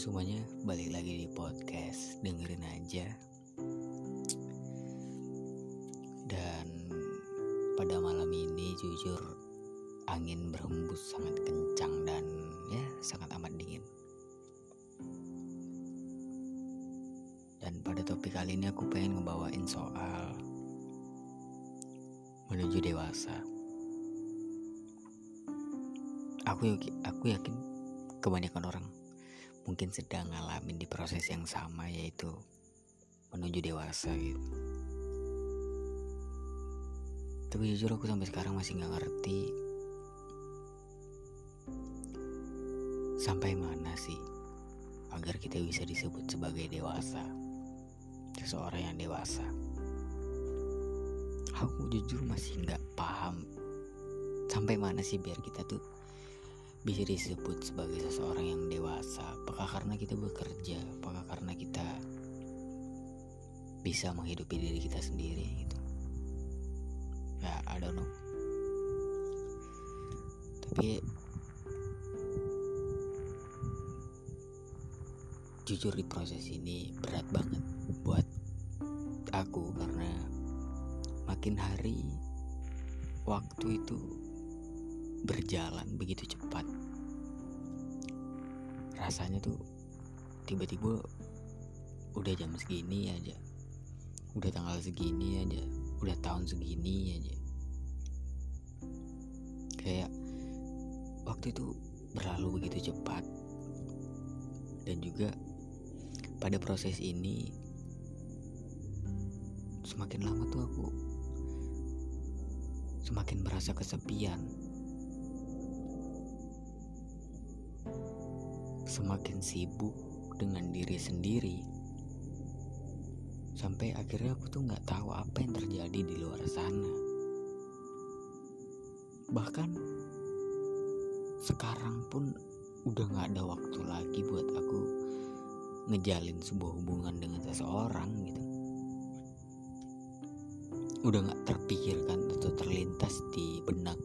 semuanya, balik lagi di podcast Dengerin aja. Dan pada malam ini jujur Angin berhembus sangat kencang dan ya sangat amat dingin. Dan pada topik kali ini aku pengen ngebawain soal Menuju dewasa. Aku yakin, aku yakin kebanyakan orang mungkin sedang ngalamin di proses yang sama yaitu menuju dewasa gitu. Tapi jujur aku sampai sekarang masih nggak ngerti sampai mana sih agar kita bisa disebut sebagai dewasa, seseorang yang dewasa. Aku jujur masih nggak paham sampai mana sih biar kita tuh bisa disebut sebagai seseorang yang dewasa. Apakah karena kita bekerja? Apakah karena kita bisa menghidupi diri kita sendiri gitu? Ya I don't know. Tapi jujur di proses ini berat banget buat aku karena makin hari waktu itu berjalan begitu cepat. Rasanya tuh tiba-tiba udah jam segini aja. Udah tanggal segini aja. Udah tahun segini aja. Kayak waktu itu berlalu begitu cepat. Dan juga pada proses ini semakin lama tuh aku semakin merasa kesepian semakin sibuk dengan diri sendiri. Sampai akhirnya aku tuh nggak tahu apa yang terjadi di luar sana. Bahkan sekarang pun udah nggak ada waktu lagi buat aku ngejalin sebuah hubungan dengan seseorang gitu. Udah nggak terpikirkan atau terlintas di benak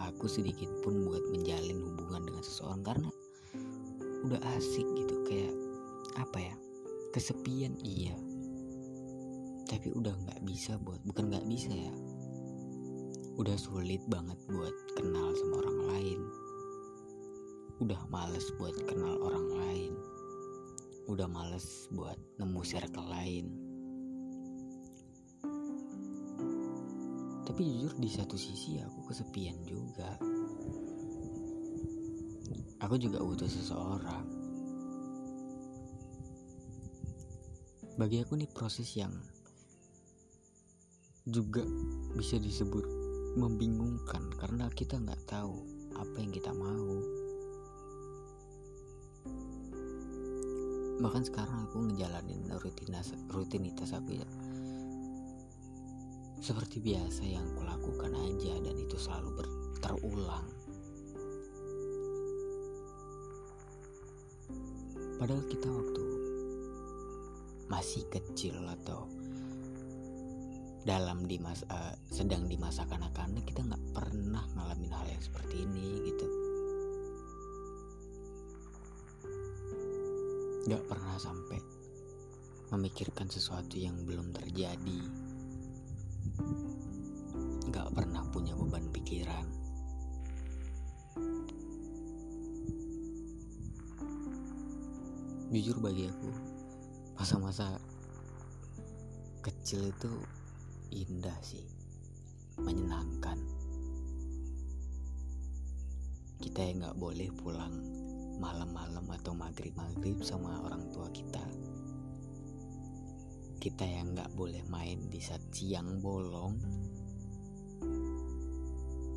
aku sedikit pun buat menjalin hubungan dengan seseorang karena udah asik gitu kayak apa ya kesepian iya. Tapi udah nggak bisa buat bukan nggak bisa ya. Udah sulit banget buat kenal sama orang lain. Udah males buat kenal orang lain. Udah males buat nemu circle lain. Tapi jujur di satu sisi aku kesepian juga Aku juga butuh seseorang. Bagi aku nih proses yang juga bisa disebut membingungkan karena kita nggak tahu apa yang kita mau. Bahkan sekarang aku ngejalanin rutinitas rutinitas aku ya seperti biasa yang kulakukan aja dan itu selalu terulang Padahal kita waktu masih kecil atau dalam di masa uh, sedang di masa kanak-kanak kita nggak pernah ngalamin hal yang seperti ini gitu. Nggak pernah sampai memikirkan sesuatu yang belum terjadi jujur bagi aku masa-masa kecil itu indah sih. Menyenangkan. Kita yang nggak boleh pulang malam-malam atau maghrib-maghrib sama orang tua kita. Kita yang nggak boleh main di saat siang bolong.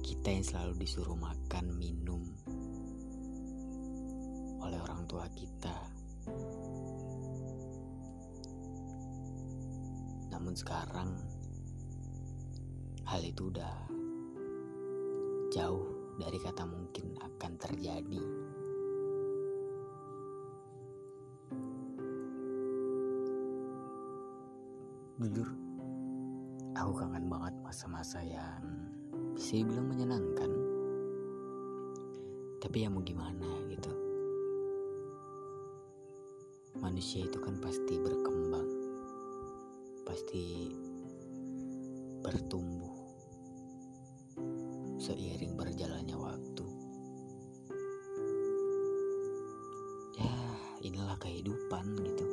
Kita yang selalu disuruh makan minum oleh orang tua kita Namun sekarang hal itu udah jauh dari kata mungkin akan terjadi. Jujur, aku kangen banget masa-masa yang bisa dibilang menyenangkan. Tapi ya mau gimana gitu manusia itu kan pasti berkembang pasti bertumbuh seiring berjalannya waktu. Ya inilah kehidupan gitu.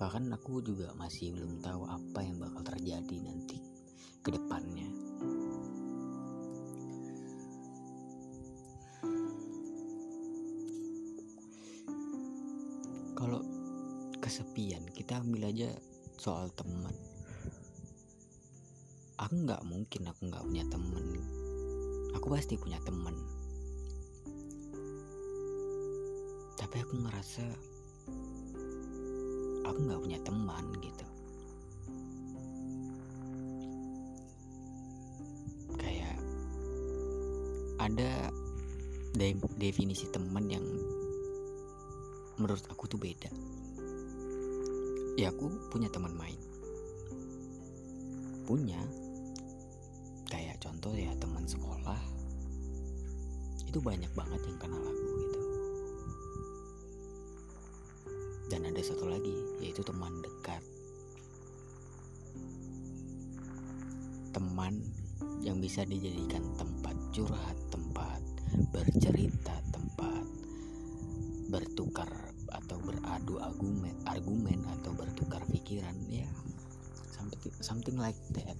Bahkan aku juga masih belum tahu apa yang bakal terjadi nanti ke depannya kesepian kita ambil aja soal teman. Aku nggak mungkin aku nggak punya temen aku pasti punya temen tapi aku ngerasa aku nggak punya teman gitu. Kayak ada de definisi teman yang menurut aku tuh beda ya aku punya teman main. Punya. Kayak contoh ya teman sekolah. Itu banyak banget yang kenal aku gitu. Dan ada satu lagi yaitu teman dekat. Teman yang bisa dijadikan tempat curhat tempat bercerita beradu argumen argumen atau bertukar pikiran ya. Something something like that.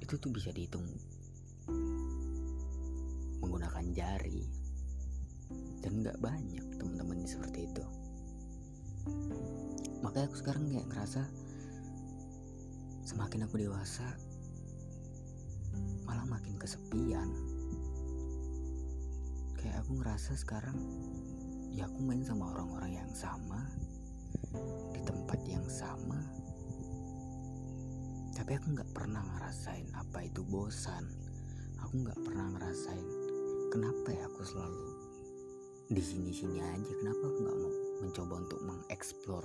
Itu tuh bisa dihitung menggunakan jari. Dan nggak banyak teman-teman seperti itu. Makanya aku sekarang kayak ngerasa semakin aku dewasa malah makin kesepian. Kayak aku ngerasa sekarang ya aku main sama orang-orang yang sama di tempat yang sama. Tapi aku nggak pernah ngerasain apa itu bosan. Aku nggak pernah ngerasain kenapa ya aku selalu di sini-sini aja? Kenapa aku nggak mau mencoba untuk mengeksplor?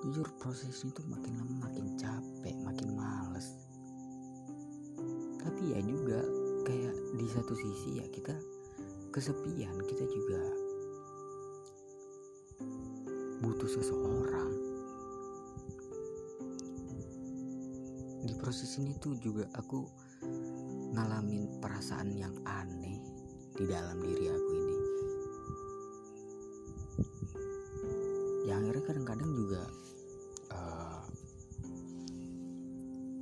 Jujur prosesnya tuh makin lama makin capek makin males. Tapi ya juga kayak di satu sisi ya kita kesepian kita juga butuh seseorang. Di proses ini tuh juga aku ngalamin perasaan yang aneh di dalam diri aku ini. Yang akhirnya kadang-kadang juga uh,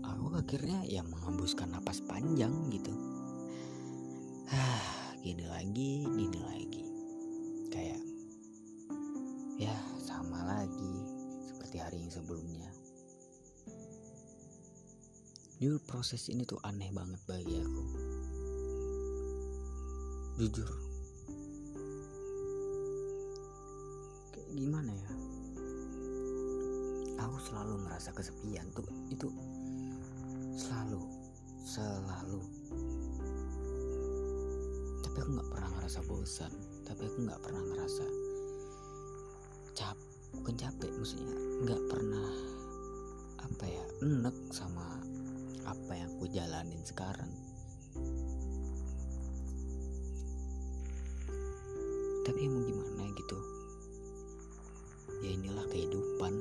aku akhirnya ya menghembuskan napas panjang gitu lagi gini lagi. Kayak ya sama lagi seperti hari yang sebelumnya. Jujur proses ini tuh aneh banget bagi aku. Jujur. Kayak gimana ya? Aku selalu merasa kesepian tuh. Itu selalu selalu tapi aku nggak pernah ngerasa bosan. Tapi aku nggak pernah ngerasa cap bukan capek maksudnya. Nggak pernah apa ya enek sama apa yang aku jalanin sekarang. Tapi mau gimana gitu? Ya inilah kehidupan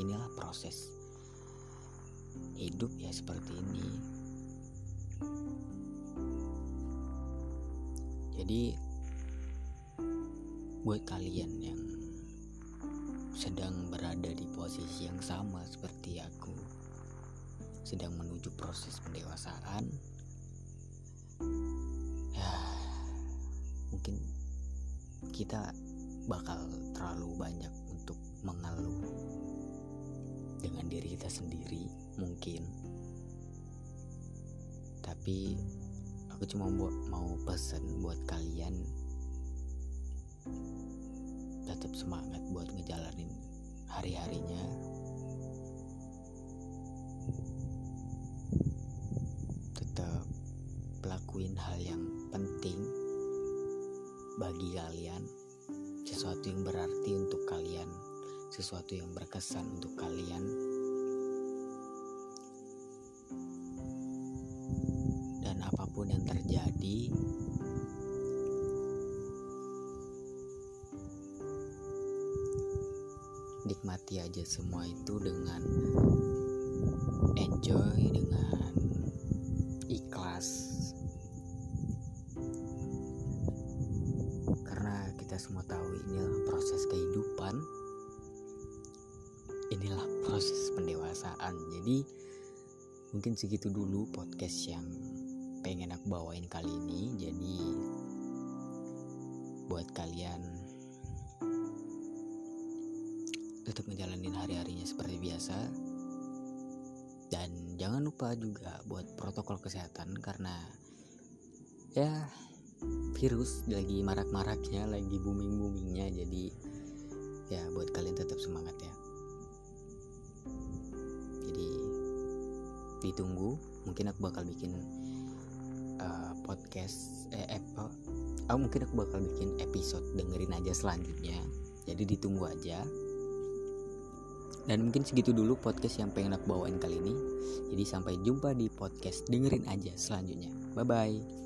inilah proses hidup ya seperti ini jadi buat kalian yang sedang berada di posisi yang sama seperti aku sedang menuju proses pendewasaan ya mungkin kita bakal terlalu banyak untuk mengeluh dengan diri kita sendiri mungkin. Tapi aku cuma mau pesan buat kalian. Tetap semangat buat ngejalanin hari-harinya. Tetap lakuin hal yang penting bagi kalian. Sesuatu yang berarti untuk kalian. Sesuatu yang berkesan untuk kalian apa pun yang terjadi, nikmati aja semua itu dengan enjoy, dengan ikhlas. Karena kita semua tahu inilah proses kehidupan. Inilah proses pendewasaan. Jadi, mungkin segitu dulu podcast yang pengen aku bawain kali ini jadi buat kalian tetap ngejalanin hari-harinya seperti biasa. Dan jangan lupa juga buat protokol kesehatan karena ya virus lagi marak-maraknya lagi booming-boomingnya jadi ya buat kalian tetap semangat ya. Jadi ditunggu mungkin aku bakal bikin uh, podcast eh, eh oh, oh, mungkin aku bakal bikin episode dengerin aja selanjutnya jadi ditunggu aja dan mungkin segitu dulu podcast yang pengen aku bawain kali ini. Jadi sampai jumpa di podcast dengerin aja selanjutnya. Bye bye.